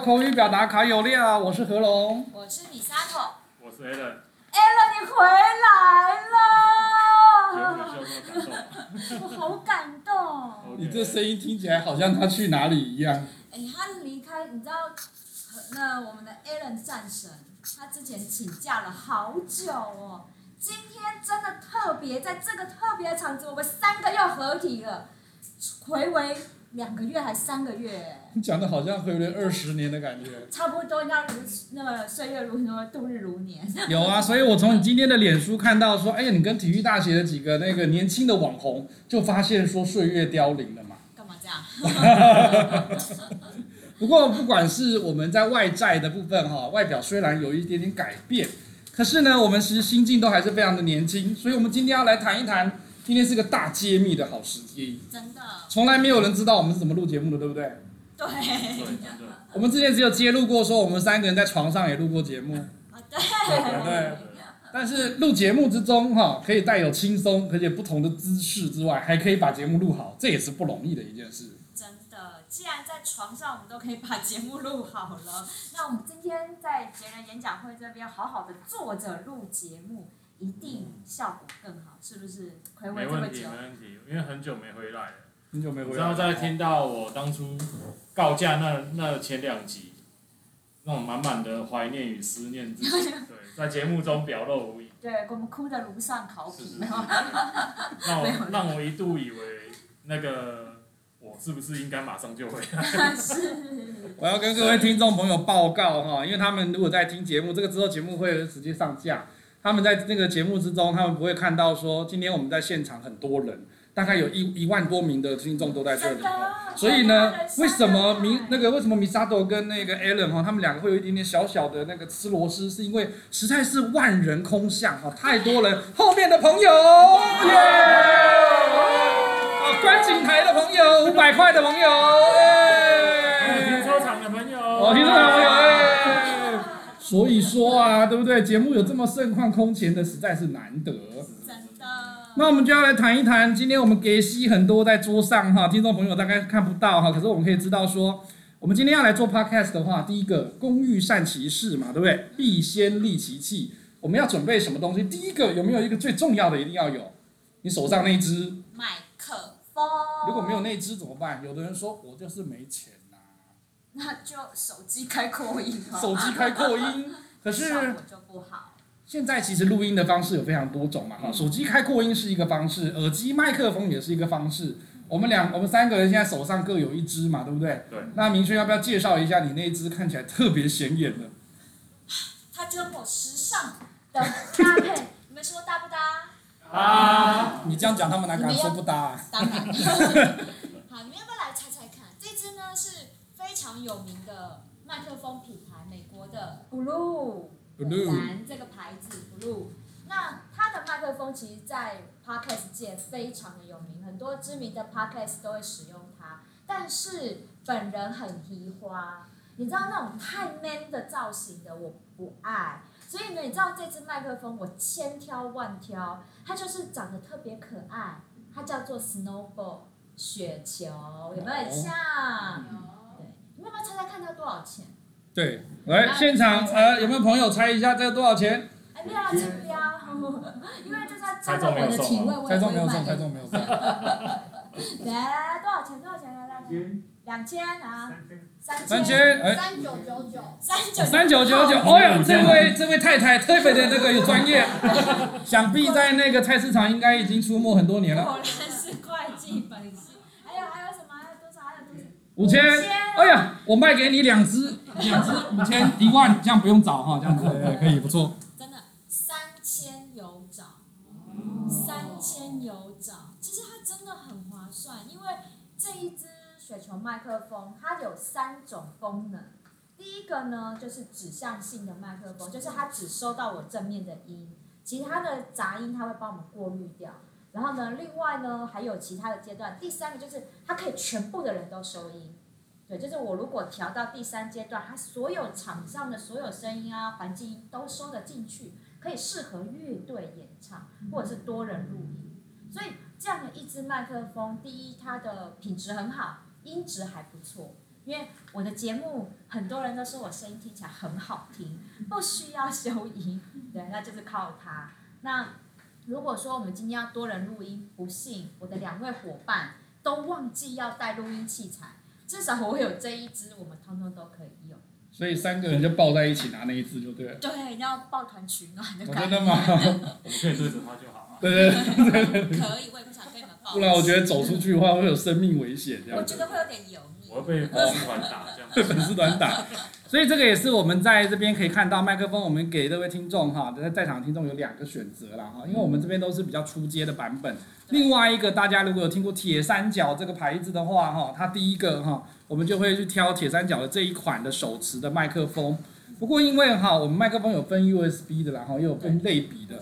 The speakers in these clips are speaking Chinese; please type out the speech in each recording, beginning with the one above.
口语表达卡有料，我是何龙，我是米沙口，我是 Alan。Alan，你回来了，我好感动。你这声音听起来好像他去哪里一样。哎，他离开，你知道，那我们的 Alan 战神，他之前请假了好久哦。今天真的特别，在这个特别的场子，我们三个又合体了，回味。两个月还三个月？你讲的好像会有点二十年的感觉。差不多要如那个岁月如梭，度日如年。有啊，所以我从你今天的脸书看到说，哎呀，你跟体育大学的几个那个年轻的网红，就发现说岁月凋零了嘛。干嘛这样？不过不管是我们在外在的部分哈，外表虽然有一点点改变，可是呢，我们其实心境都还是非常的年轻。所以我们今天要来谈一谈。今天是个大揭秘的好时机，真的，从来没有人知道我们是怎么录节目的，对不对？对，我们之前只有揭露过说我们三个人在床上也录过节目，对，对，但是录节目之中哈，可以带有轻松而且不同的姿势之外，还可以把节目录好，这也是不容易的一件事。真的，既然在床上我们都可以把节目录好了，那我们今天在杰人演讲会这边好好的坐着录节目。一定效果更好，是不是？回味这么久。没问题，没问题，因为很久没回来了。很久没回来。然后再听到我当初告假那那前两集，那种满满的怀念与思念之情，对，在节目中表露无遗。对，我们哭的如丧考妣。让我让我一度以为那个我是不是应该马上就回来？是。我要跟各位听众朋友报告哈，因为他们如果在听节目，这个之后节目会直接上架。他们在那个节目之中，他们不会看到说今天我们在现场很多人，大概有一一万多名的听众都在这里。所以呢，为什么米那个为什么米沙多跟那个 Alan 哈，他们两个会有一点点小小的那个吃螺丝，是因为实在是万人空巷哈，太多人。后面的朋友，耶！哦，观景台的朋友，五百块的朋友，耶！停车场的朋友，哦，停车场的朋友，哎。所以说啊，对不对？节目有这么盛况空前的，实在是难得。真的。那我们就要来谈一谈，今天我们给息很多在桌上哈，听众朋友大概看不到哈，可是我们可以知道说，我们今天要来做 podcast 的话，第一个，工欲善其事嘛，对不对？必先利其器。我们要准备什么东西？第一个有没有一个最重要的一定要有？你手上那一支麦克风。如果没有那一支怎么办？有的人说我就是没钱。那就手机开扩音。手机开扩音，可是效果就不好。现在其实录音的方式有非常多种嘛，哈，手机开扩音是一个方式，耳机麦克风也是一个方式。我们两，我们三个人现在手上各有一支嘛，对不对？对。那明轩要不要介绍一下你那一支看起来特别显眼的？它就很时尚的搭配，你们说搭不搭？啊！你这样讲，他们哪敢说不搭啊？当然。有名的麦克风品牌，美国的 Blue，蓝这个牌子 Blue，那它的麦克风其实，在 Podcast 界非常的有名，很多知名的 Podcast 都会使用它。但是本人很提花，你知道那种太 man 的造型的我不爱，所以呢，你知道这支麦克风我千挑万挑，它就是长得特别可爱，它叫做 Snowball 雪球，有没有很像？猜猜看它多少钱？对，来现场呃，有没有朋友猜一下这个多少钱？哎，不要抢标，因为这是猜中我的体位，猜中没有送，猜中没有送。来，多少钱？多少钱？来来来，两千啊，三三千，哎，三九九九，三九三九九九。哦呀，这位这位太太特别的那个有专业，想必在那个菜市场应该已经出没很多年了。果然是会计本事。还有还有什么？还有多少？还有多少？五千。哎呀。我卖给你两只，两只五千 一万，这样不用找哈，这样子对，可以不错。真的三千有找，三千有找，其实它真的很划算，因为这一支雪球麦克风它有三种功能。第一个呢，就是指向性的麦克风，就是它只收到我正面的音，其他的杂音它会帮我们过滤掉。然后呢，另外呢还有其他的阶段。第三个就是它可以全部的人都收音。对，就是我如果调到第三阶段，它所有场上的所有声音啊、环境都收得进去，可以适合乐队演唱或者是多人录音。所以这样的一支麦克风，第一它的品质很好，音质还不错。因为我的节目很多人都说我声音听起来很好听，不需要修音，对，那就是靠它。那如果说我们今天要多人录音，不幸我的两位伙伴都忘记要带录音器材，至少我有这一支，我们通通都可以用。所以三个人就抱在一起拿那一支就对了。对，要抱团取暖的感觉。真的吗？我们可以对着它就好。对对对对。可以，我也不想跟你们抱。不然我觉得走出去的话会有生命危险，这样。我觉得会有点油腻。我会被粉丝团打，这样。被粉丝团打。所以这个也是我们在这边可以看到麦克风，我们给这位听众哈，在在场听众有两个选择啦哈，因为我们这边都是比较出街的版本。另外一个，大家如果有听过铁三角这个牌子的话哈，它第一个哈，我们就会去挑铁三角的这一款的手持的麦克风。不过因为哈，我们麦克风有分 USB 的，然后又有分类比的。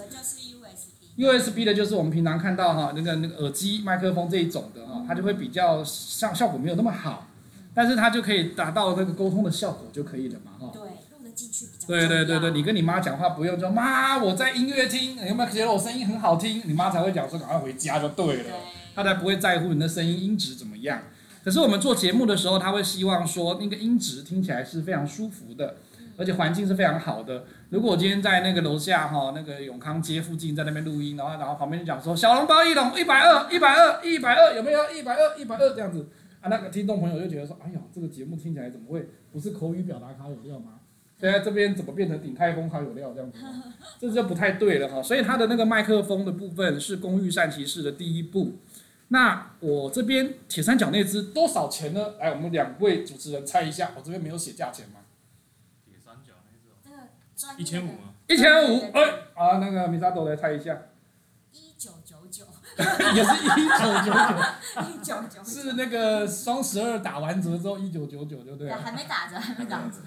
USB。USB 的就是我们平常看到哈，那个那个耳机麦克风这一种的哈，它就会比较像效果没有那么好。但是它就可以达到那个沟通的效果就可以了嘛，哈。对，录得进去比较。对对对对，你跟你妈讲话不用说妈，我在音乐厅，你有没有觉得我声音很好听？你妈才会讲说赶快回家就对了，对她才不会在乎你的声音音质怎么样。可是我们做节目的时候，她会希望说那个音质听起来是非常舒服的，而且环境是非常好的。如果我今天在那个楼下哈，那个永康街附近在那边录音，然后然后旁边就讲说小笼包一笼一百二一百二一百二有没有一百二一百二这样子。啊，那个听众朋友就觉得说，哎呀，这个节目听起来怎么会不是口语表达卡有料吗？现在这边怎么变成鼎泰丰卡有料这样子？这就不太对了哈。所以它的那个麦克风的部分是工欲善其事的第一步。那我这边铁三角那只多少钱呢？来，我们两位主持人猜一下，我这边没有写价钱吗？铁三角那只，一千五吗？一千五，哎，啊，那个米沙朵来猜一下。也是一九九九，一九九九是那个双十二打完折之后一九九九就对了。还没打折，还没打折。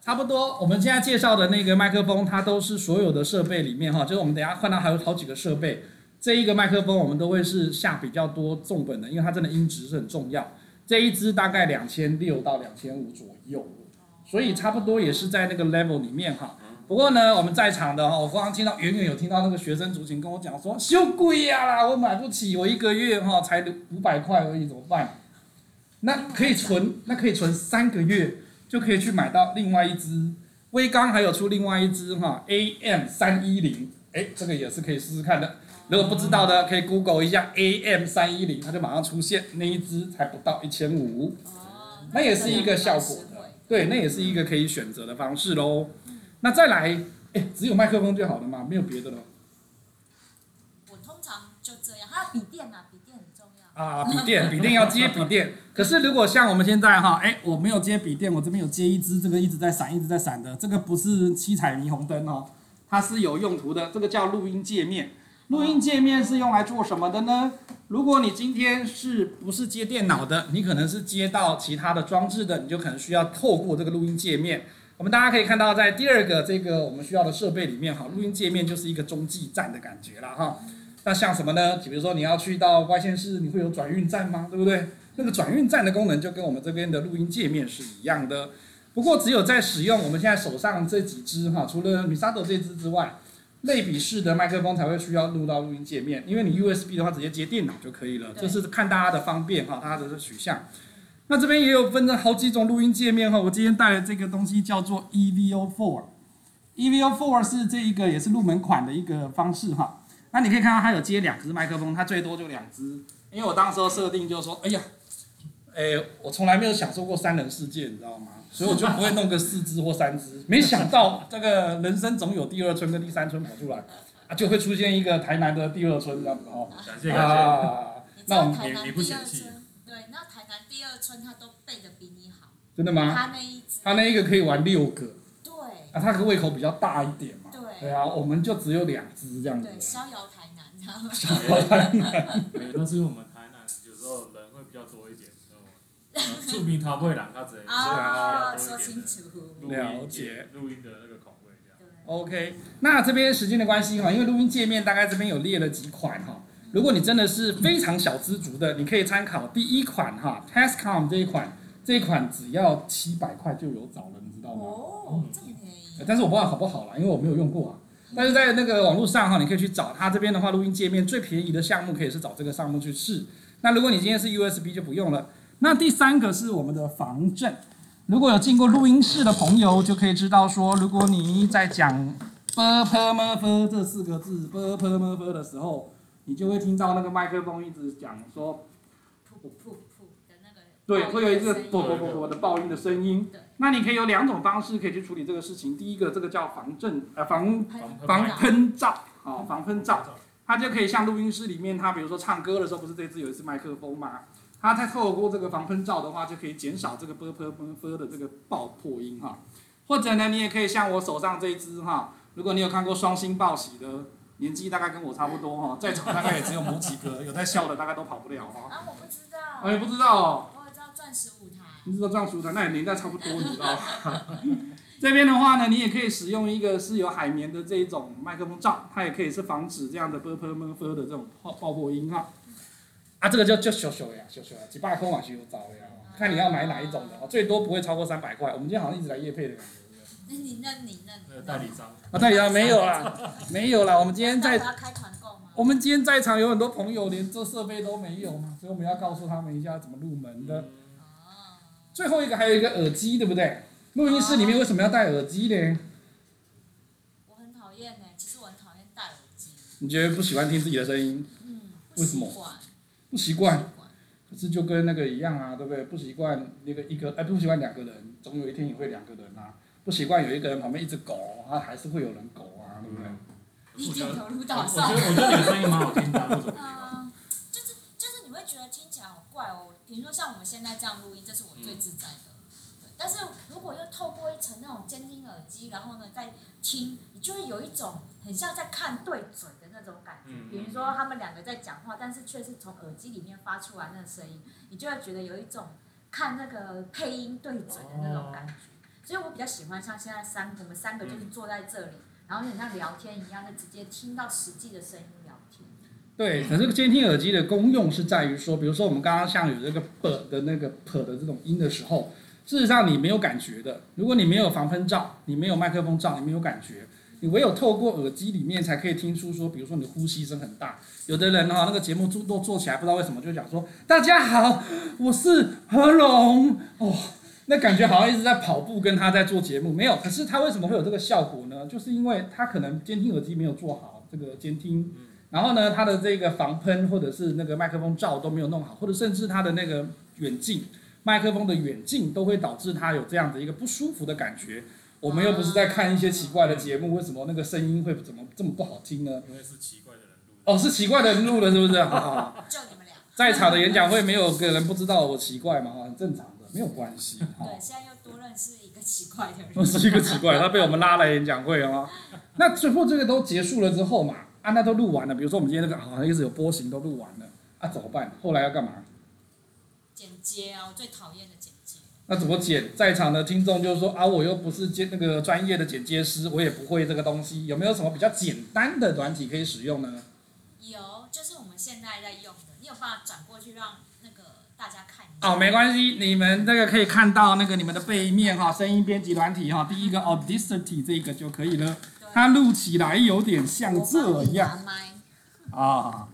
差不多，我们现在介绍的那个麦克风，它都是所有的设备里面哈，就是我们等下换到还有好几个设备。这一个麦克风我们都会是下比较多重本的，因为它真的音质是很重要。这一支大概两千六到两千五左右，所以差不多也是在那个 level 里面哈。不过呢，我们在场的哈，我刚刚听到远远有听到那个学生族群跟我讲说，修贵呀啦，我买不起，我一个月哈才五百块而已，怎么办？那可以存，那可以存三个月，就可以去买到另外一支。威刚还有出另外一支哈，AM 三一零，哎，这个也是可以试试看的。如果不知道的，可以 Google 一下 AM 三一零，它就马上出现，那一支才不到一千五，那也是一个效果的，对，那也是一个可以选择的方式喽。那再来，哎，只有麦克风就好了嘛，没有别的了。我通常就这样，还有笔电啊，笔电很重要。啊，笔电，笔电要接笔电。可是如果像我们现在哈，哎，我没有接笔电，我这边有接一支，这个一直在闪，一直在闪的，这个不是七彩霓虹灯哦，它是有用途的，这个叫录音界面。录音界面是用来做什么的呢？如果你今天是不是接电脑的，你可能是接到其他的装置的，你就可能需要透过这个录音界面。我们大家可以看到，在第二个这个我们需要的设备里面，哈，录音界面就是一个中继站的感觉了，哈。那像什么呢？比如说你要去到外线室，你会有转运站吗？对不对？那个转运站的功能就跟我们这边的录音界面是一样的。不过只有在使用我们现在手上这几支哈，除了 Misato 这支之外，类比式的麦克风才会需要录到录音界面，因为你 USB 的话直接接电脑就可以了。这是看大家的方便哈，大家的取向。那这边也有分成好几种录音界面哈，我今天带的这个东西叫做 EVO Four。EVO Four 是这一个也是入门款的一个方式哈。那你可以看到它有接两只麦克风，它最多就两只，因为我当时候设定就是说，哎呀，哎，我从来没有享受过三人世界，你知道吗？所以我就不会弄个四只或三只。没想到这个人生总有第二春跟第三春跑出来，啊，就会出现一个台南的第二春这样子哦。感谢感谢。那我们你你不嫌弃？村他都背的比你好，真的吗？他那一他那一个可以玩六个，对，啊，他的胃口比较大一点嘛，对，对啊，我们就只有两只这样子，对，逍遥台南，你知道吗？逍遥台南，对，那是我们台南有时候人会比较多一点，著名桃会两个字，啊，说清楚，了解。录音的那个口味这样，OK，那这边时间的关系哈，因为录音界面大概这边有列了几款哈。如果你真的是非常小资族的，你可以参考第一款哈 t e s c o m 这一款，这一款只要七百块就有找了，你知道吗？哦，这么便宜。但是我不知道好不好啦，因为我没有用过啊。但是在那个网络上哈，你可以去找它这边的话，录音界面最便宜的项目可以是找这个项目去试。那如果你今天是 USB 就不用了。那第三个是我们的防震。如果有进过录音室的朋友，就可以知道说，如果你在讲 “b p m f” 这四个字 “b p m f” 的时候，你就会听到那个麦克风一直讲说“噗噗噗噗”的那个，对，会有一个“啵啵啵啵”的爆音的声音。那你可以有两种方式可以去处理这个事情。第一个，这个叫防震，呃，防防喷罩，啊，防喷罩，它就可以像录音室里面，它比如说唱歌的时候，不是这支有一次麦克风吗？它在透过这个防喷罩的话，就可以减少这个啵啵啵啵的这个爆破音哈。或者呢，你也可以像我手上这一只哈，如果你有看过双星报喜的，年纪大概跟我差不多哈，在场大概也只有某几个 有在笑的，大概都跑不了哈。啊，我不知道。我也不知道哦。我知道钻石舞台。你知道钻石舞台，那也年代差不多，你知道吗？这边的话呢，你也可以使用一个是有海绵的这一种麦克风罩，它也可以是防止这样的啵啵啵啵的这种爆爆破音哈。啊，这个就就小小呀，小小呀，几百块嘛，是有找的呀。看你要买哪一种的，最多不会超过三百块。我们今天好像一直来夜配的感觉。那你那你那代理商啊，代理商没有啦，没有啦。我们今天在，开团购吗？我们今天在场有很多朋友连这设备都没有嘛，所以我们要告诉他们一下怎么入门的。最后一个还有一个耳机，对不对？录音室里面为什么要戴耳机呢？我很讨厌呢，其实我很讨厌戴耳机。你觉得不喜欢听自己的声音？嗯，为什么？不习惯，可是就跟那个一样啊，对不对？不习惯那个一个，哎，不习惯两个人，总有一天也会两个人啊。不习惯有一个人旁边一直狗，啊，还是会有人狗啊，对不对？一点投入到上。我觉得我觉得你声音蛮好听的，为什么？嗯，就是就是你会觉得听起来好怪哦。比如说像我们现在这样录音，这是我最自在的。对，但是如果又透过一层那种监听耳机，然后呢再听，你就会有一种很像在看对嘴的那种感觉。比如说他们两个在讲话，但是却是从耳机里面发出来那个声音，你就会觉得有一种看那个配音对嘴的那种感觉。所以我比较喜欢像现在三我们三个就是坐在这里，然后有点像聊天一样，就直接听到实际的声音聊天。对，可是监听耳机的功用是在于说，比如说我们刚刚像有这个 “p” 的那个 “p” 的这种音的时候，事实上你没有感觉的。如果你没有防喷罩，你没有麦克风罩，你没有感觉。你唯有透过耳机里面才可以听出说，比如说你的呼吸声很大。有的人哈，那个节目做都做起来，不知道为什么就讲说：“大家好，我是何龙。”哦，那感觉好像一直在跑步，跟他在做节目。没有，可是他为什么会有这个效果呢？就是因为他可能监听耳机没有做好这个监听，然后呢，他的这个防喷或者是那个麦克风罩都没有弄好，或者甚至他的那个远近麦克风的远近都会导致他有这样的一个不舒服的感觉。我们又不是在看一些奇怪的节目，为什么那个声音会怎么这么不好听呢？因为是奇怪的人录的。哦，是奇怪的人录的，是不是？好好好。就你们俩。在场的演讲会没有个人不知道我奇怪嘛？很正常的，没有关系。对，现在又多认识一个奇怪的人。我 是一个奇怪，他被我们拉来演讲会啊。那最后这个都结束了之后嘛，啊，那都录完了。比如说我们今天那个好像一直有波形都录完了，啊，怎么办？后来要干嘛？剪接啊，我最讨厌的剪接。那怎么剪？在场的听众就是说啊，我又不是接那个专业的剪接师，我也不会这个东西。有没有什么比较简单的软体可以使用呢？有，就是我们现在在用的。你有办法转过去让那个大家看？哦，没关系，你们这个可以看到那个你们的背面哈，声音编辑软体哈，第一个 Audacity 这个就可以了。它录起来有点像这样。啊。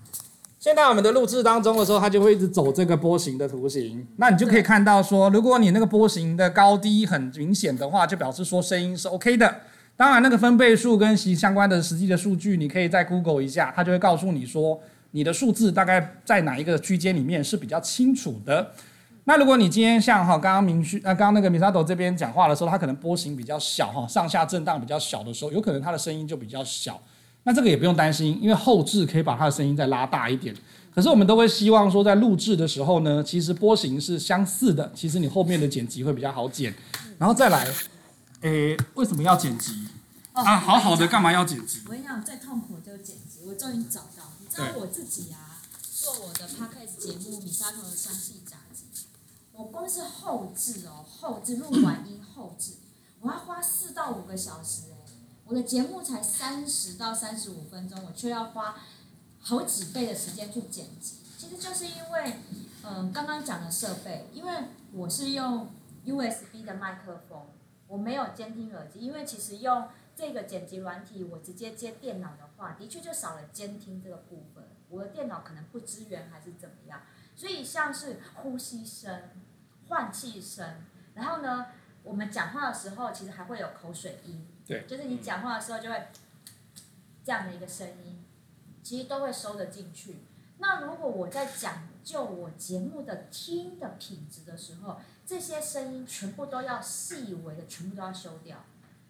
现在我们的录制当中的时候，它就会一直走这个波形的图形。那你就可以看到说，如果你那个波形的高低很明显的话，就表示说声音是 OK 的。当然，那个分贝数跟其相关的实际的数据，你可以再 Google 一下，它就会告诉你说，你的数字大概在哪一个区间里面是比较清楚的。那如果你今天像哈刚刚明旭啊刚刚那个米萨朵这边讲话的时候，它可能波形比较小哈，上下震荡比较小的时候，有可能它的声音就比较小。那这个也不用担心，因为后置可以把它的声音再拉大一点。可是我们都会希望说，在录制的时候呢，其实波形是相似的，其实你后面的剪辑会比较好剪。然后再来，诶，为什么要剪辑？啊，好好的干嘛要剪辑？我跟你讲，最痛苦的就是剪辑。我终于找到，你知道我自己啊，做我的 podcast 节目《米沙头的香气杂志》，我光是后置哦，后置录完音后置，我要花四到五个小时。我的节目才三十到三十五分钟，我却要花好几倍的时间去剪辑。其实就是因为，嗯，刚刚讲的设备，因为我是用 USB 的麦克风，我没有监听耳机。因为其实用这个剪辑软体，我直接接电脑的话，的确就少了监听这个部分。我的电脑可能不支援还是怎么样，所以像是呼吸声、换气声，然后呢，我们讲话的时候其实还会有口水音，对，就是你讲话的时候就会这样的一个声音，其实都会收得进去。那如果我在讲究我节目的听的品质的时候，这些声音全部都要细微的，全部都要修掉。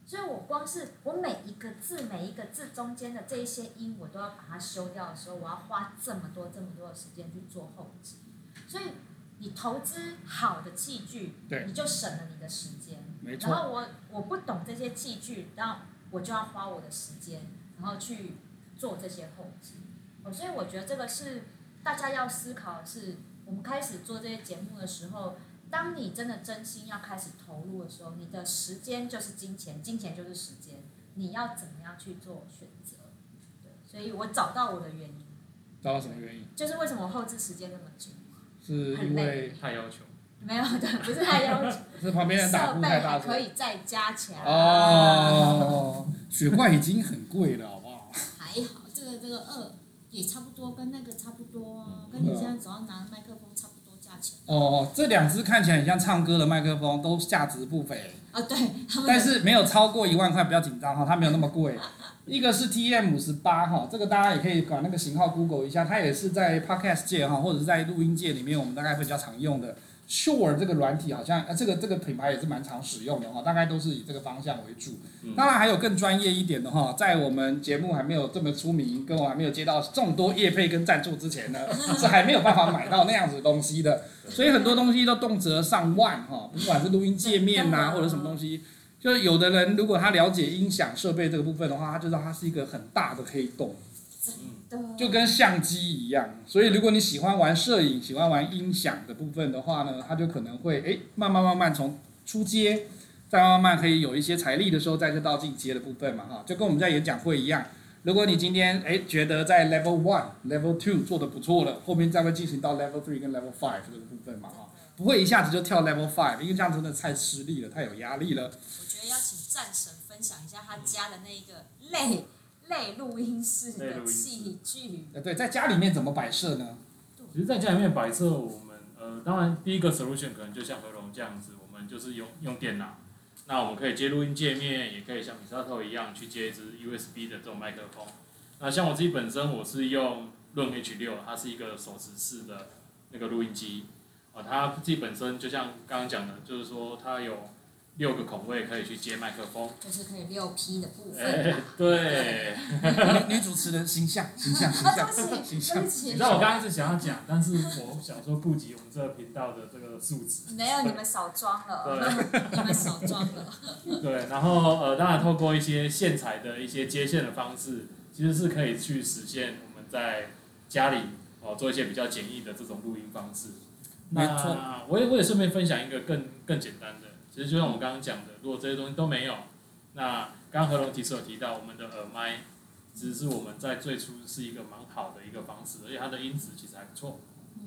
所以我光是我每一个字每一个字中间的这一些音，我都要把它修掉的时候，我要花这么多这么多的时间去做后制。所以你投资好的器具，对你就省了你的时间。没错。然后我我不懂这些器具，然后我就要花我的时间，然后去做这些后置。哦，所以我觉得这个是大家要思考的是，我们开始做这些节目的时候。当你真的真心要开始投入的时候，你的时间就是金钱，金钱就是时间，你要怎么样去做选择？对，所以我找到我的原因。找到什么原因？就是为什么后置时间那么久？是因为太要求。没有的，不是太要求。是旁边人打呼太大声。设备还可以再加强。哦，雪怪已经很贵了，好不好？还好，这个这个二也差不多，跟那个差不多啊，跟你现在手上拿的麦克风差不多价钱。哦，这两只看起来很像唱歌的麦克风，都价值不菲。啊、哦，对。但是没有超过一万块，不要紧张哈，它没有那么贵。一个是 TM 五十八哈，这个大家也可以把那个型号 Google 一下，它也是在 Podcast 界哈，或者是在录音界里面，我们大概会比较常用的。Shure 这个软体好像，呃，这个这个品牌也是蛮常使用的哈，大概都是以这个方向为主。当然还有更专业一点的哈，在我们节目还没有这么出名，跟我还没有接到众多业配跟赞助之前呢，是还没有办法买到那样子的东西的。所以很多东西都动辄上万哈，不管是录音界面呐，或者什么东西，就是有的人如果他了解音响设备这个部分的话，他就知道它是一个很大的黑洞。就跟相机一样，所以如果你喜欢玩摄影、喜欢玩音响的部分的话呢，他就可能会诶慢慢慢慢从出街，再慢慢可以有一些财力的时候，再去到进阶的部分嘛哈，就跟我们在演讲会一样，如果你今天诶觉得在 level one、level two 做得不错了，后面再会进行到 level three 跟 level five 这个部分嘛哈，不会一下子就跳 level five，因为这样真的太吃力了，太有压力了。我觉得要请战神分享一下他家的那一个类。类录音室的器具，呃，对，在家里面怎么摆设呢？其实，在家里面摆设，我们呃，当然第一个 solution 可能就像何龙这样子，我们就是用用电脑，那我们可以接录音界面，也可以像米沙头一样去接一支 USB 的这种麦克风。那像我自己本身，我是用润 H 六，它是一个手持式的那个录音机，啊，它自己本身就像刚刚讲的，就是说它有。六个孔位可以去接麦克风，就是可以六 P 的部分。欸、对，女女主持人形象，形象，形象，形象。你知道我刚开始想要讲，但是我想说顾及我们这个频道的这个素质。没有，你们少装了。对，你们少装了。对，然后呃，当然透过一些线材的一些接线的方式，其实是可以去实现我们在家里哦做一些比较简易的这种录音方式。没错。那我也我也顺便分享一个更更简单的。其实就像我们刚刚讲的，如果这些东西都没有，那刚刚何龙提示有提到，我们的耳麦，只是我们在最初是一个蛮好的一个方式，而且它的音质其实还不错，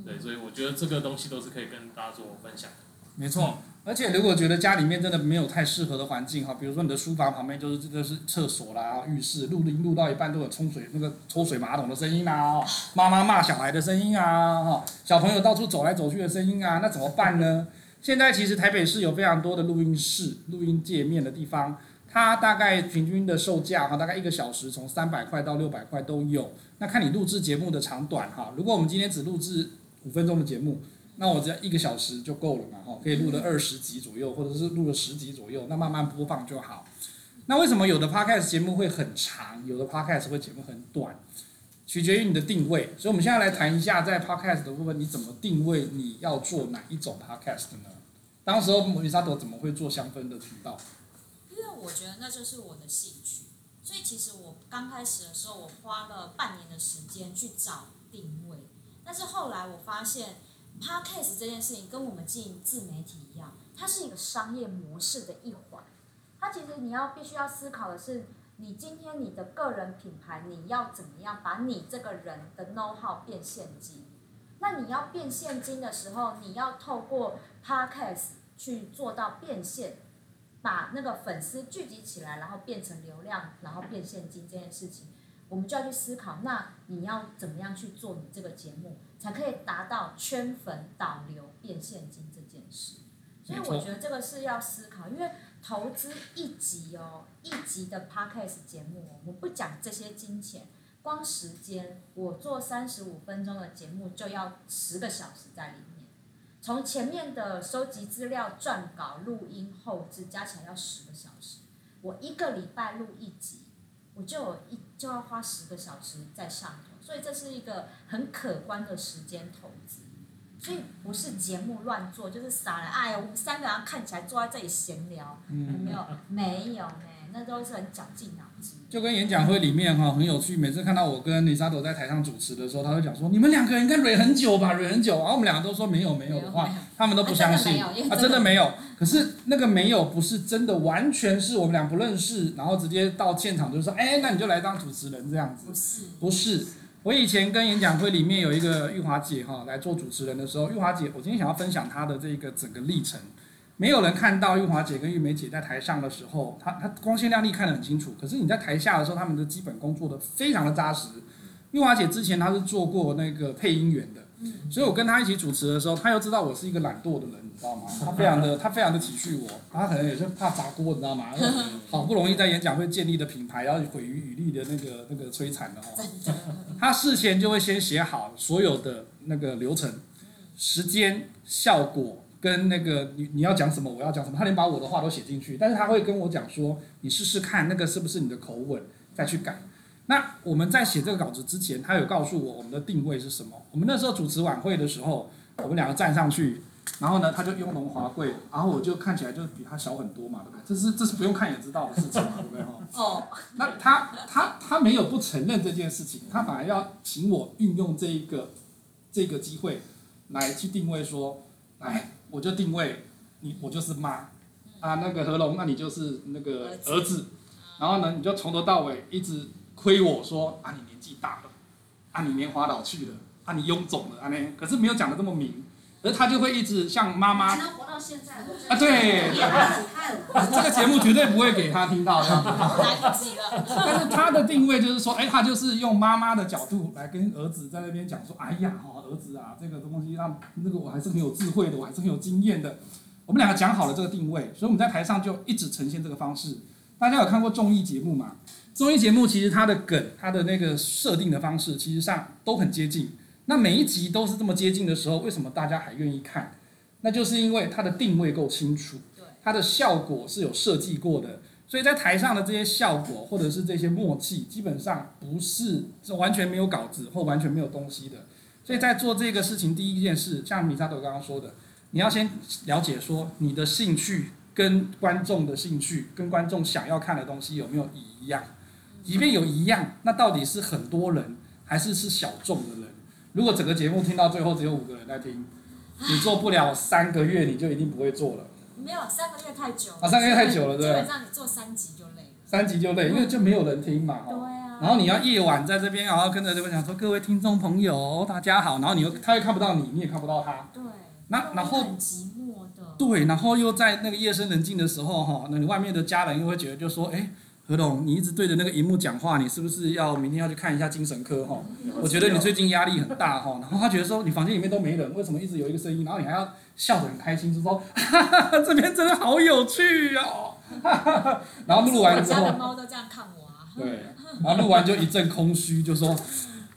对，所以我觉得这个东西都是可以跟大家做分享的。没错，而且如果觉得家里面真的没有太适合的环境哈，比如说你的书房旁边就是这个是厕所啦、浴室，录音录到一半都有冲水那个抽水马桶的声音啊，妈妈骂小孩的声音啊，哈，小朋友到处走来走去的声音啊，那怎么办呢？现在其实台北市有非常多的录音室、录音界面的地方，它大概平均的售价哈，大概一个小时从三百块到六百块都有。那看你录制节目的长短哈，如果我们今天只录制五分钟的节目，那我只要一个小时就够了嘛哈，可以录了二十集左右，或者是录了十集左右，那慢慢播放就好。那为什么有的 podcast 节目会很长，有的 podcast 会节目很短？取决于你的定位，所以我们现在来谈一下，在 podcast 的部分，你怎么定位你要做哪一种 podcast 呢？当时候米沙朵怎么会做香氛的频道？因为我觉得那就是我的兴趣，所以其实我刚开始的时候，我花了半年的时间去找定位，但是后来我发现 podcast 这件事情跟我们经营自媒体一样，它是一个商业模式的一环，它其实你要必须要思考的是。你今天你的个人品牌，你要怎么样把你这个人的 know how 变现金？那你要变现金的时候，你要透过 podcast 去做到变现，把那个粉丝聚集起来，然后变成流量，然后变现金这件事情，我们就要去思考，那你要怎么样去做你这个节目？才可以达到圈粉导流变现金这件事。所以我觉得这个是要思考，因为投资一集哦，一集的 podcast 节目，我们不讲这些金钱，光时间，我做三十五分钟的节目就要十个小时在里面，从前面的收集资料、撰稿、录音、后置加起来要十个小时，我一个礼拜录一集，我就有一就要花十个小时在上头，所以这是一个很可观的时间投资。所以不是节目乱做，就是傻了。哎呀，我们三个人看起来坐在这里闲聊，嗯、有没有？没有呢，那都是很绞尽脑汁。就跟演讲会里面哈很有趣，每次看到我跟李莎朵在台上主持的时候，他会讲说：“你们两个人应该蕊很久吧，蕊很久。”然后我们两个都说没有没有 的话，他们都不相信。啊，真的没有。可是那个没有不是真的，完全是我们俩不认识，然后直接到现场就说：“哎，那你就来当主持人这样子。”不是，不是。我以前跟演讲会里面有一个玉华姐哈来做主持人的时候，玉华姐，我今天想要分享她的这个整个历程。没有人看到玉华姐跟玉梅姐在台上的时候，她她光鲜亮丽看得很清楚。可是你在台下的时候，他们的基本功做得非常的扎实。玉华姐之前她是做过那个配音员的。所以我跟她一起主持的时候，她又知道我是一个懒惰的人，你知道吗？她非常的，她非常的体恤我，她可能也是怕砸锅，你知道吗？好不容易在演讲会建立的品牌，然后毁于履历的那个那个摧残的哦。她事前就会先写好所有的那个流程、时间、效果跟那个你你要讲什么，我要讲什么，他连把我的话都写进去。但是他会跟我讲说，你试试看那个是不是你的口吻，再去改。那我们在写这个稿子之前，他有告诉我我们的定位是什么。我们那时候主持晚会的时候，我们两个站上去，然后呢，他就雍容华贵，然后我就看起来就比他小很多嘛，对不对？这是这是不用看也知道的事情嘛，对不对？哦。那他他他没有不承认这件事情，他反而要请我运用这一个这个机会来去定位说，来，我就定位你，我就是妈。啊，那个何龙，那你就是那个儿子，然后呢，你就从头到尾一直。亏我说啊，你年纪大了，啊，你年华老去了，啊，你臃肿了，啊，那可是没有讲的这么明，而他就会一直像妈妈。能活到现在。啊，对。这个节目绝对不会给他听到的。来不及了。但是他的定位就是说，哎，他就是用妈妈的角度来跟儿子在那边讲说，哎呀，哦，儿子啊，这个东西让那个我还是很有智慧的，我还是很有经验的。我们两个讲好了这个定位，所以我们在台上就一直呈现这个方式。大家有看过综艺节目吗？综艺节目其实它的梗，它的那个设定的方式，其实上都很接近。那每一集都是这么接近的时候，为什么大家还愿意看？那就是因为它的定位够清楚，它的效果是有设计过的。所以在台上的这些效果或者是这些默契，基本上不是是完全没有稿子或完全没有东西的。所以在做这个事情，第一件事，像米萨朵刚刚说的，你要先了解说你的兴趣。跟观众的兴趣，跟观众想要看的东西有没有一样？即便有一样，那到底是很多人还是是小众的人？如果整个节目听到最后只有五个人在听，你做不了三个月，你就一定不会做了。没有三个月太久了。啊，三个月太久了，对。基本上你做三集就累。三集就累，因为就没有人听嘛。对啊。然后你要夜晚在这边，然后跟着这边讲说：“各位听众朋友，大家好。”然后你又他又看不到你，你也看不到他。对。那然后。寂寞的对，然后又在那个夜深人静的时候，哈，那你外面的家人又会觉得，就说，哎，何董，你一直对着那个荧幕讲话，你是不是要明天要去看一下精神科，哈？我觉得你最近压力很大，哈。然后他觉得说，你房间里面都没人，为什么一直有一个声音？然后你还要笑得很开心，就说，哈哈哈，这边真的好有趣哦，哈哈哈。然后录完之后，我家的猫都这样看我啊。对，然后录完就一阵空虚，就说，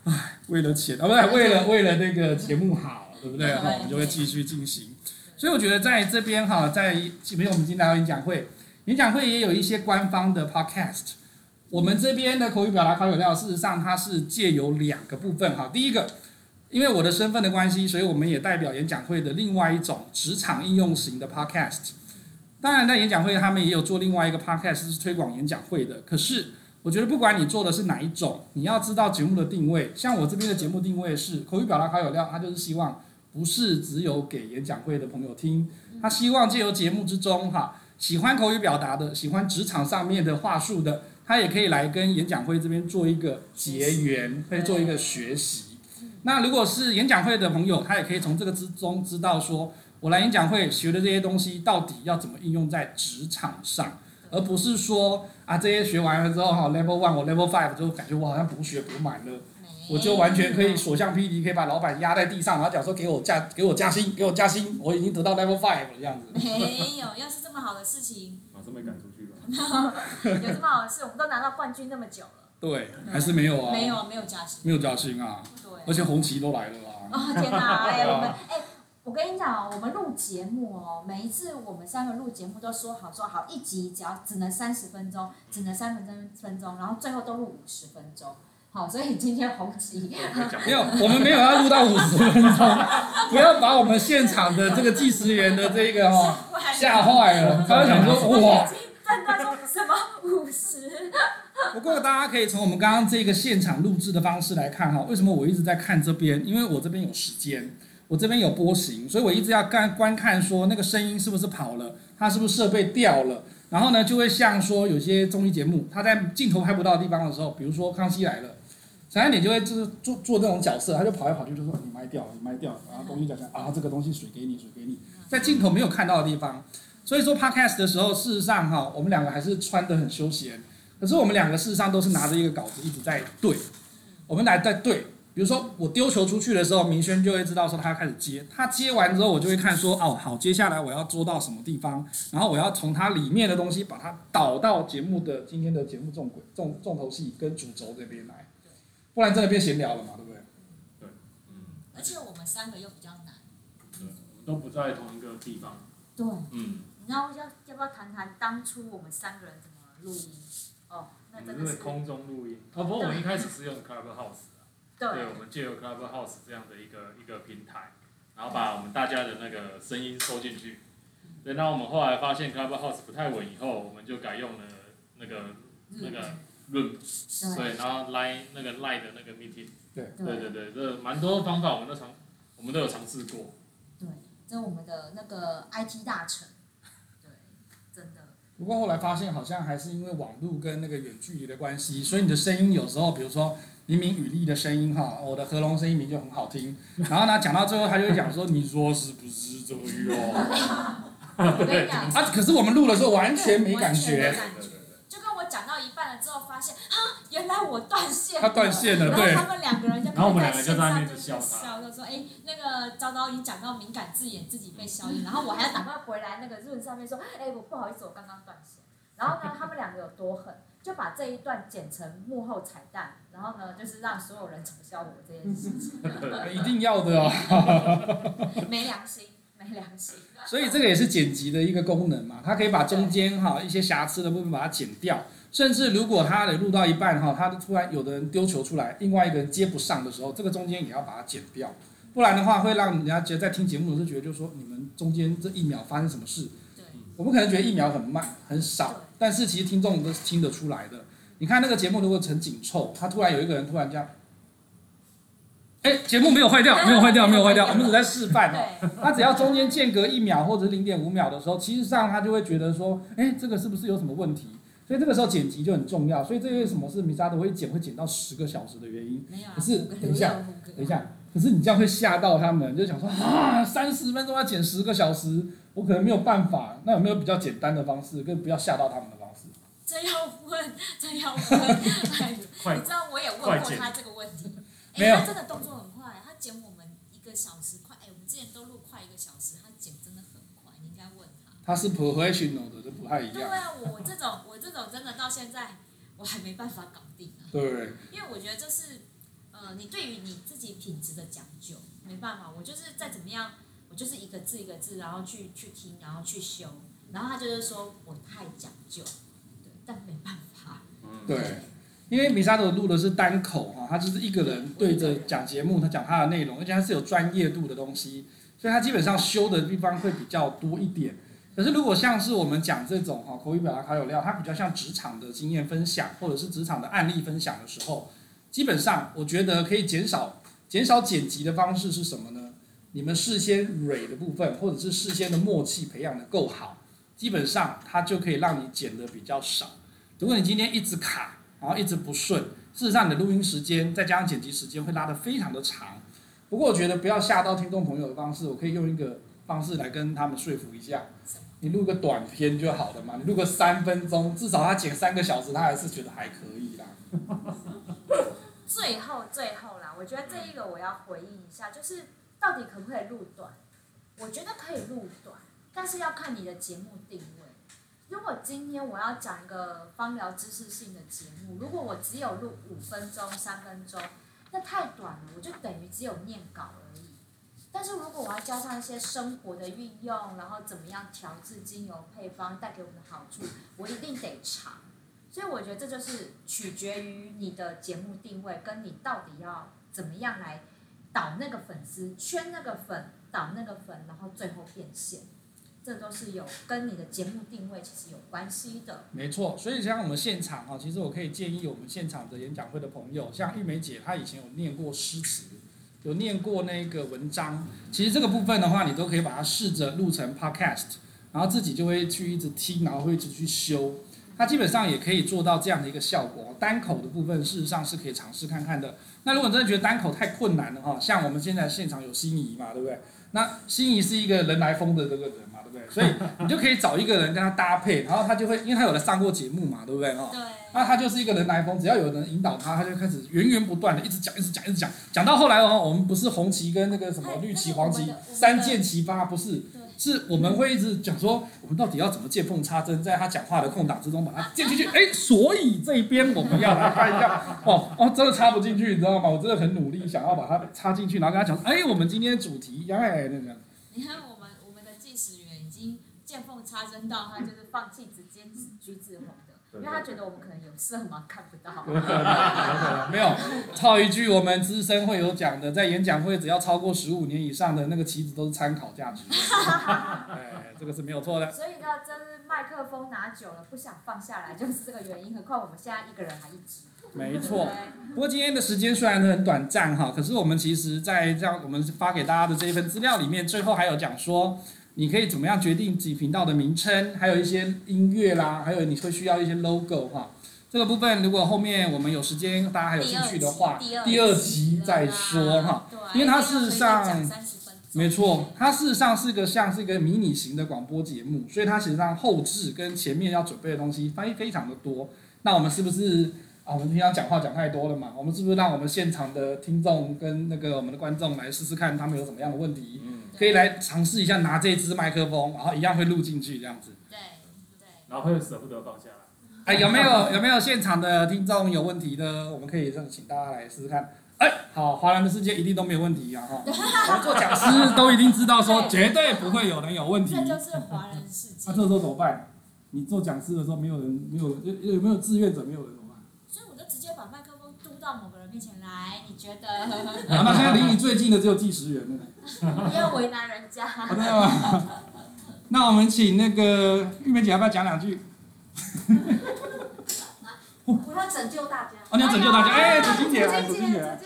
唉，为了钱，啊，不对，为了为了那个节目好，对不对？哈，我们就会继续进行。所以我觉得在这边哈，在比如我们今天来到演讲会，演讲会也有一些官方的 podcast。我们这边的口语表达考有料，事实上它是借由两个部分哈。第一个，因为我的身份的关系，所以我们也代表演讲会的另外一种职场应用型的 podcast。当然，在演讲会他们也有做另外一个 podcast 是推广演讲会的。可是我觉得不管你做的是哪一种，你要知道节目的定位。像我这边的节目定位是口语表达考有料，它就是希望。不是只有给演讲会的朋友听，他希望借由节目之中，哈，喜欢口语表达的，喜欢职场上面的话术的，他也可以来跟演讲会这边做一个结缘，可以做一个学习。那如果是演讲会的朋友，他也可以从这个之中知道说，我来演讲会学的这些东西到底要怎么应用在职场上。而不是说啊这些学完了之后哈 level one 我 level five 就感觉我好像补血补满了，我就完全可以所向披靡，可以把老板压在地上，然后讲说给我加给我加薪给我加薪，我已经得到 level five 了这样子。没有，要是这么好的事情，马上被赶出去了。有这么好的事，我们都拿到冠军那么久了。对，还是没有啊。没有，没有加薪。没有加薪啊。对。而且红旗都来了啊。哦天哪！哎，我们哎。我跟你讲哦，我们录节目哦，每一次我们三个录节目都说好说好，一集只要只能三十分钟，只能三分分钟，然后最后都录五十分钟。好，所以今天红旗 没有，我们没有要录到五十分钟，不要把我们现场的这个计时员的这个哦吓坏了。他就想说哇，判断说什么五十？不过大家可以从我们刚刚这个现场录制的方式来看哈，为什么我一直在看这边？因为我这边有时间。我这边有波形，所以我一直要观观看说那个声音是不是跑了，它是不是设备掉了，然后呢就会像说有些综艺节目，它在镜头拍不到的地方的时候，比如说《康熙来了》，陈汉典就会就是做做这种角色，他就跑来跑去就说你麦掉了，你麦掉了，然后东西讲讲啊这个东西水给你水给你，在镜头没有看到的地方，所以说 Podcast 的时候，事实上哈，我们两个还是穿得很休闲，可是我们两个事实上都是拿着一个稿子一直在对，我们来在对。比如说我丢球出去的时候，明轩就会知道说他要开始接，他接完之后我就会看说哦好，接下来我要捉到什么地方，然后我要从它里面的东西把它导到节目的今天的节目重轨重重头戏跟主轴这边来，不然真的变闲聊了嘛，对不对？对，嗯。而且我们三个又比较难。对，我们都不在同一个地方。对。嗯。你要要要不要谈谈当初我们三个人怎么录音？哦，那真的是。是空中录音。哦，不过我们一开始是用 Clubhouse。对，对，我们借由 Clubhouse 这样的一个一个平台，然后把我们大家的那个声音收进去。对，那我们后来发现 Clubhouse 不太稳，以后我们就改用了那个那个 Room，对，然后 Line 那个 Line 的那个 Meeting。对对对对，这蛮多方法，我们都尝，我们都有尝试过。对，这是我们的那个 IT 大臣。对，真的。不过后来发现，好像还是因为网络跟那个远距离的关系，所以你的声音有时候，比如说。明明雨莉的声音哈，我的何龙声音明明就很好听，然后呢，讲到最后他就讲说，你说是不是这样？对啊，可是我们录的时候完全没感觉。就跟我讲到一半了之后，发现啊，原来我断线。他断线了，对。然后他们两个人就然后我们两个就在那边笑，笑就说，哎，那个昭昭，已经讲到敏感字眼，自己被消音，然后我还要赶快回来那个润上面说，哎，我不好意思，我刚刚断线。然后呢，他们两个有多狠？就把这一段剪成幕后彩蛋，然后呢，就是让所有人嘲笑我这件事情。一定要的哦。没良心，没良心。所以这个也是剪辑的一个功能嘛，它可以把中间哈一些瑕疵的部分把它剪掉，甚至如果他得录到一半哈，他突然有的人丢球出来，另外一个人接不上的时候，这个中间也要把它剪掉，不然的话会让人家觉得在听节目的时候觉得就是说你们中间这一秒发生什么事。对。我们可能觉得一秒很慢很少。但是其实听众都是听得出来的。你看那个节目如果很紧凑，他突然有一个人突然这样，哎，节目 没有坏掉，没有坏掉，没有坏掉，我们只在示范哦。他只要中间间隔一秒或者是零点五秒的时候，其实上他就会觉得说，哎，这个是不是有什么问题？所以这个时候剪辑就很重要。所以这为什么是米沙德会剪会剪到十个小时的原因。可是等一下，等一下，可是你这样会吓到他们，就想说啊，三十分钟要剪十个小时。我可能没有办法，那有没有比较简单的方式，跟不要吓到他们的方式？这要问，这要问，你知道我也问过他这个问题。没有。他真的动作很快，他剪我们一个小时快，哎，我们之前都录快一个小时，他剪真的很快，你应该问他。他是 professional 的，就不太一样。对啊，我这种我这种真的到现在我还没办法搞定啊。对。因为我觉得这是，呃，你对于你自己品质的讲究，没办法，我就是再怎么样。就是一个字一个字，然后去去听，然后去修，然后他就是说我太讲究，对，但没办法。对，因为米沙德录的是单口哈，他就是一个人对着讲节目，他讲他的内容，而且他是有专业度的东西，所以他基本上修的地方会比较多一点。可是如果像是我们讲这种哈口语表达卡有料，它比较像职场的经验分享，或者是职场的案例分享的时候，基本上我觉得可以减少减少剪辑的方式是什么呢？你们事先蕊的部分，或者是事先的默契培养的够好，基本上它就可以让你剪得比较少。如果你今天一直卡，然后一直不顺，事实上你的录音时间再加上剪辑时间会拉得非常的长。不过我觉得不要吓到听众朋友的方式，我可以用一个方式来跟他们说服一下。你录个短片就好了嘛，你录个三分钟，至少他剪三个小时，他还是觉得还可以啦。最后最后啦，我觉得这一个我要回应一下，就是到底可不可以录短？我觉得可以录短，但是要看你的节目定位。如果今天我要讲一个芳疗知识性的节目，如果我只有录五分钟、三分钟，那太短了，我就等于只有念稿而已。但是如果我要加上一些生活的运用，然后怎么样调制精油配方带给我们的好处，我一定得长。所以我觉得这就是取决于你的节目定位，跟你到底要怎么样来导那个粉丝，圈那个粉，导那个粉，然后最后变现。这都是有跟你的节目定位其实有关系的。没错，所以像我们现场啊，其实我可以建议我们现场的演讲会的朋友，像玉梅姐她以前有念过诗词，有念过那个文章，其实这个部分的话，你都可以把它试着录成 podcast，然后自己就会去一直听，然后会一直去修，它基本上也可以做到这样的一个效果。单口的部分事实上是可以尝试看看的。那如果真的觉得单口太困难了哈，像我们现在现场有心仪嘛，对不对？那心仪是一个人来疯的这个人嘛。对不对所以你就可以找一个人跟他搭配，然后他就会，因为他有来上过节目嘛，对不对哦？对。那他就是一个人来疯，只要有人引导他，他就开始源源不断的一直讲，一直讲，一直讲，讲到后来哦，我们不是红旗跟那个什么绿旗、黄旗三箭齐发，不是，是我们会一直讲说，我们到底要怎么见缝插针，在他讲话的空档之中把它建进去。哎，所以这边我们要来看一下，哦哦，真的插不进去，你知道吗？我真的很努力想要把它插进去，然后跟他讲，哎，我们今天的主题，哎，那个。你看我们我们的计时员已经。见缝插针到他就是放弃直接橘子红的，因为他觉得我们可能有色嘛，看不到。没有，套一句我们资深会有讲的，在演讲会只要超过十五年以上的那个旗子都是参考价值。哎，这个是没有错的。所以呢，真是麦克风拿久了不想放下来，就是这个原因。何况我们现在一个人还一支。没错。不过今天的时间虽然很短暂哈，可是我们其实在这样我们发给大家的这一份资料里面，最后还有讲说。你可以怎么样决定自己频道的名称？还有一些音乐啦，还有你会需要一些 logo 哈。这个部分如果后面我们有时间，大家还有兴趣的话，第二集再说哈。因为它事实上，没错，它事实上是个像是一个迷你型的广播节目，所以它实际上后置跟前面要准备的东西非非常的多。那我们是不是啊？我们平常讲话讲太多了嘛？我们是不是让我们现场的听众跟那个我们的观众来试试看，他们有什么样的问题？可以来尝试一下拿这支麦克风，然后一样会录进去这样子。对对。然后会舍不得放下来。哎，有没有有没有现场的听众有问题的？我们可以让请大家来试试看。哎，好，华人的世界一定都没有问题啊！哈，我们做讲师都一定知道说绝对不会有人有问题。这就是华人世界。那这时候怎么办？你做讲师的时候没有人，没有有有没有志愿者？没有人怎么办？所以我就直接把麦克风嘟到某个人面前来，你觉得？那现在离你最近的只有计时员了。不要为难人家。那我们请那个玉梅姐要不要讲两句？我要拯救大家。哦，你要拯救大家，哎，紫金姐来，紫金姐来。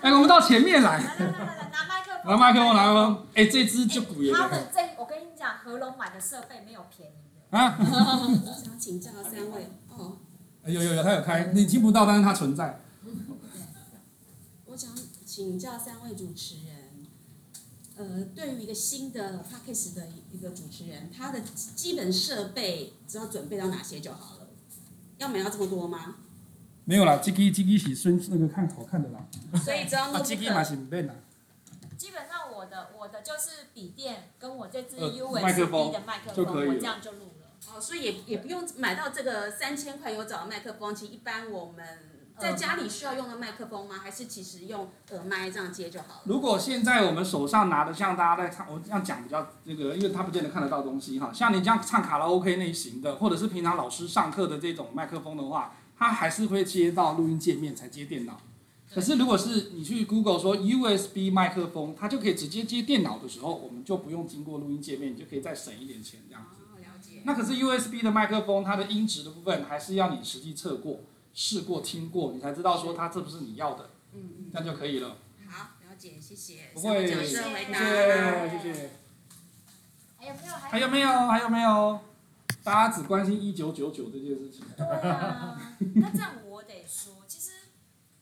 哎，我们到前面来。来来来，拿麦克风。拿麦克风，拿麦克风。哎，这支就古爷。他们这，我跟你讲，合龙买的设备没有便宜的。啊。我想请教三位。哦。有有有，他有开，你听不到，但是他存在。我想请教三位主持人。呃，对于一个新的 Podcast 的一个主持人，他的基本设备只要准备到哪些就好了？要买到这么多吗？没有啦，机器机器是顺那个看好看的啦。所以只要那机器 嘛是不变啦。基本上我的我的就是笔电跟我这支 USB 的麦克风，我这样就录了。哦，所以也也不用买到这个三千块有找的麦克风，其实一般我们。在家里需要用的麦克风吗？还是其实用耳麦这样接就好了？如果现在我们手上拿的像大家在唱，我这样讲比较那个，因为他不见得看得到东西哈。像你这样唱卡拉 OK 类型的，或者是平常老师上课的这种麦克风的话，它还是会接到录音界面才接电脑。可是如果是你去 Google 说 USB 麦克风，它就可以直接接电脑的时候，我们就不用经过录音界面，你就可以再省一点钱这样子。哦，了解。那可是 USB 的麦克风，它的音质的部分还是要你实际测过。试过听过，你才知道说它这不是你要的，嗯嗯，这样就可以了。好，了解，谢谢。不会，谢谢，谢谢。还有没有？还有没有？还有没有？大家只关心一九九九这件事情。对啊，那这样我得说，其实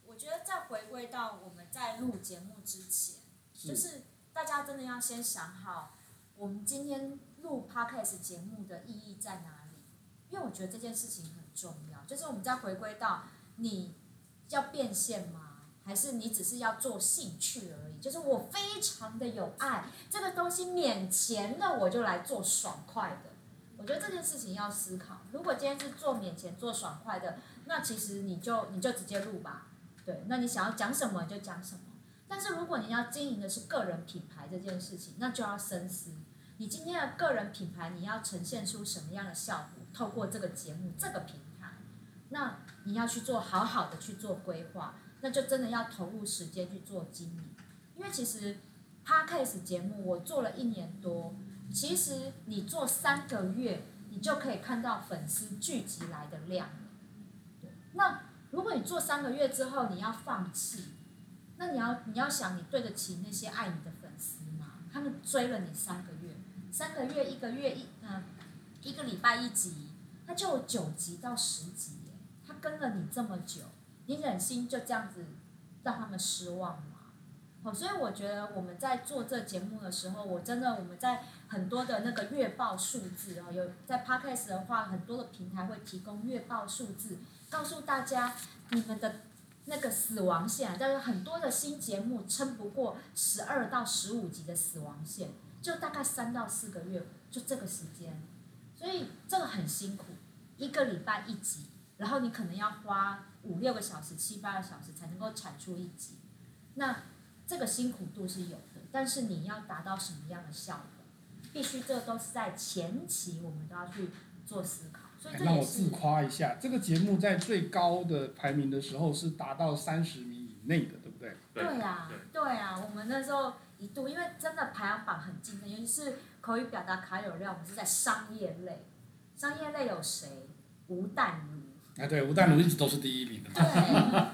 我觉得再回归到我们在录节目之前，就是大家真的要先想好，我们今天录 podcast 节目的意义在哪里？因为我觉得这件事情很重要，就是我们再回归到你要变现吗？还是你只是要做兴趣而已？就是我非常的有爱，这个东西免钱的我就来做爽快的。我觉得这件事情要思考。如果今天是做免钱、做爽快的，那其实你就你就直接录吧。对，那你想要讲什么就讲什么。但是如果你要经营的是个人品牌这件事情，那就要深思。你今天的个人品牌，你要呈现出什么样的效果？透过这个节目、这个平，那你要去做好好的去做规划。那就真的要投入时间去做经营，因为其实 Podcast 节目我做了一年多，其实你做三个月，你就可以看到粉丝聚集来的量。那如果你做三个月之后你要放弃，那你要你要想你对得起那些爱你的粉丝吗？他们追了你三个月，三个月一个月一嗯一个礼拜一集，他就九集到十集，跟了你这么久。你忍心就这样子让他们失望吗？好，所以我觉得我们在做这节目的时候，我真的我们在很多的那个月报数字啊，有在 Podcast 的话，很多的平台会提供月报数字，告诉大家你们的那个死亡线，但是很多的新节目撑不过十二到十五集的死亡线，就大概三到四个月，就这个时间，所以这个很辛苦，一个礼拜一集，然后你可能要花。五六个小时、七八个小时才能够产出一集，那这个辛苦度是有的，但是你要达到什么样的效果，必须这都是在前期我们都要去做思考。所以这也是，让我自夸一下，这个节目在最高的排名的时候是达到三十名以内的，对不对？对啊，对啊，我们那时候一度因为真的排行榜很竞争，尤其是口语表达卡有量，我们是在商业类，商业类有谁？吴淡如。哎，对，吴淡如一直都是第一名的。对，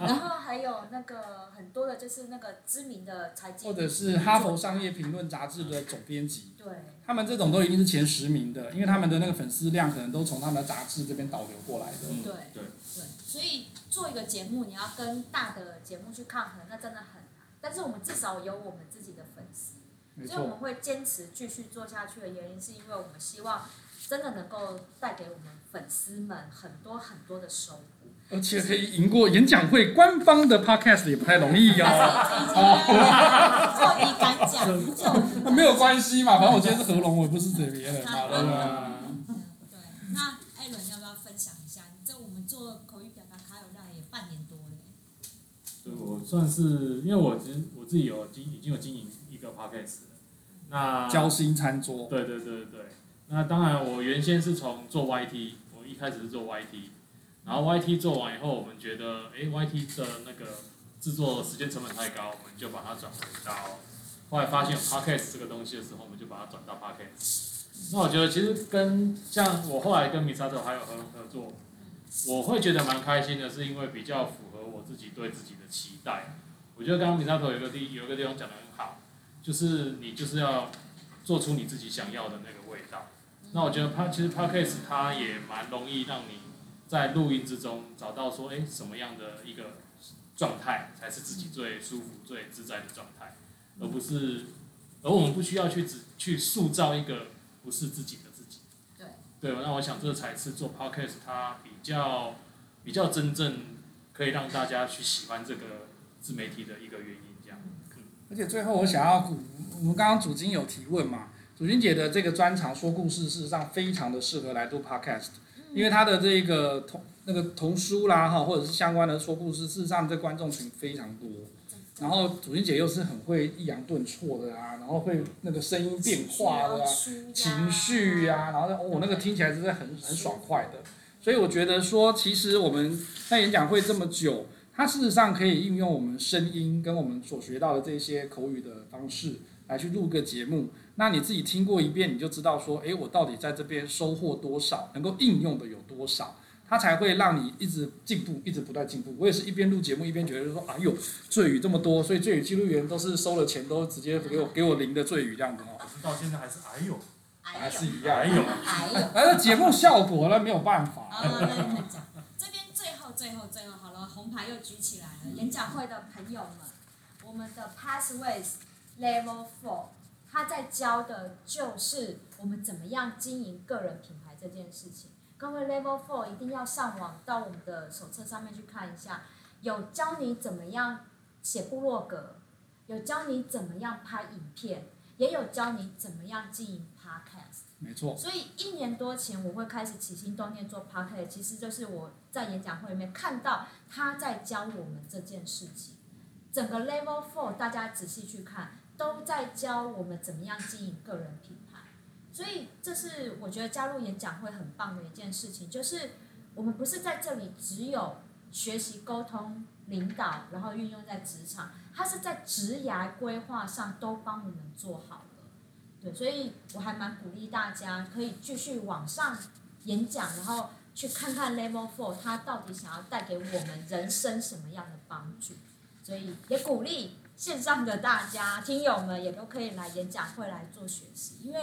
然后还有那个很多的，就是那个知名的财经，或者是哈佛商业评论杂志的总编辑。对。他们这种都一定是前十名的，因为他们的那个粉丝量可能都从他们的杂志这边导流过来的。对对对，所以做一个节目，你要跟大的节目去抗衡，那真的很难。但是我们至少有我们自己的粉丝，所以我们会坚持继续做下去的原因，是因为我们希望。真的能够带给我们粉丝们很多很多的收获，而且可以赢过演讲会官方的 podcast 也不太容易 哟。做你敢讲，没有关系嘛，反正我今天是合龙，我不是嘴别人嘛，对吧？对，那艾伦要不要分享一下？这我们做口语表达卡友量也半年多了。对，我算是因为我其实我自己有经已经有经营一个 podcast 了，那交心餐桌。对对对对。那当然，我原先是从做 YT，我一开始是做 YT，然后 YT 做完以后，我们觉得，哎，YT 的那个制作时间成本太高，我们就把它转回到，后来发现有 Podcast 这个东西的时候，我们就把它转到 Podcast。那我觉得其实跟像我后来跟 Misato 还有合合作，我会觉得蛮开心的，是因为比较符合我自己对自己的期待。我觉得刚刚 Misato 有个地有个地方讲的很好，就是你就是要做出你自己想要的那个。那我觉得 Pod 其实 Podcast 它也蛮容易让你在录音之中找到说，哎，什么样的一个状态才是自己最舒服、最自在的状态，而不是，而我们不需要去只去塑造一个不是自己的自己。对。对，那我想这才是做 Podcast 它比较比较真正可以让大家去喜欢这个自媒体的一个原因，这样。而且最后我想要，我们刚刚主经有提问嘛。祖君姐的这个专长说故事，事实上非常的适合来做 podcast，因为她的这个童那个童书啦哈，或者是相关的说故事，事实上这观众群非常多。然后祖君姐又是很会抑扬顿挫的啊，然后会那个声音变化的啊，情绪呀、啊，然后哦那个听起来真的很很爽快的。所以我觉得说，其实我们在演讲会这么久，它事实上可以应用我们声音跟我们所学到的这些口语的方式来去录个节目。那你自己听过一遍，你就知道说，诶，我到底在这边收获多少，能够应用的有多少，它才会让你一直进步，一直不断进步。我也是一边录节目一边觉得说，哎呦，赘语这么多，所以赘语记录员都是收了钱都直接给我给我零的赘语这样子哦。到现在还是哎呦，还是一样，哎呦，哎呦，反正节目效果那没有办法。这边最后最后最后好了，红牌又举起来了。演讲会的朋友们，我们的 Pathways Level Four。他在教的就是我我们怎么样经营个人品牌这件事情。各位 Level Four 一定要上网到我们的手册上面去看一下，有教你怎么样写部落格，有教你怎么样拍影片，也有教你怎么样经营 Podcast。没错。所以一年多前我会开始起心动念做 Podcast，其实就是我在演讲会里面看到他在教我们这件事情。整个 Level Four 大家仔细去看，都在教我们怎么样经营个人品牌。所以这是我觉得加入演讲会很棒的一件事情，就是我们不是在这里只有学习沟通、领导，然后运用在职场，它是在职涯规划上都帮我们做好了。对，所以我还蛮鼓励大家可以继续往上演讲，然后去看看 Level Four 它到底想要带给我们人生什么样的帮助。所以也鼓励线上的大家听友们也都可以来演讲会来做学习，因为。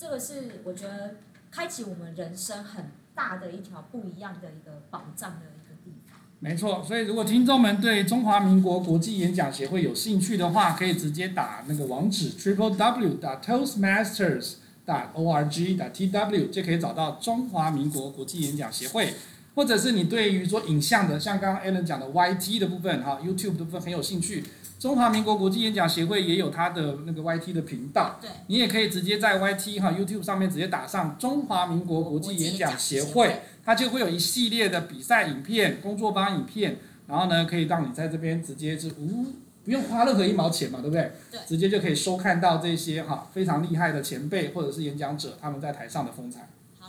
这个是我觉得开启我们人生很大的一条不一样的一个宝藏的一个地方。没错，所以如果听众们对中华民国国际演讲协会有兴趣的话，可以直接打那个网址 triple w dot toastmasters dot org dot tw 就可以找到中华民国国际演讲协会。或者是你对于说影像的，像刚刚 Alan 讲的 YT 的部分哈，YouTube 的部分很有兴趣。中华民国国际演讲协会也有它的那个 YT 的频道，对，你也可以直接在 YT 哈 YouTube 上面直接打上中华民国国际演讲协会，它就会有一系列的比赛影片、工作坊影片，然后呢，可以让你在这边直接是无不用花任何一毛钱嘛，对不对？对，直接就可以收看到这些哈非常厉害的前辈或者是演讲者他们在台上的风采。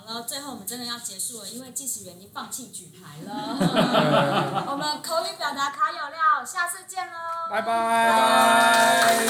然后最后我们真的要结束了，因为计时员已经放弃举牌了。我们口语表达卡有料，下次见喽！拜拜。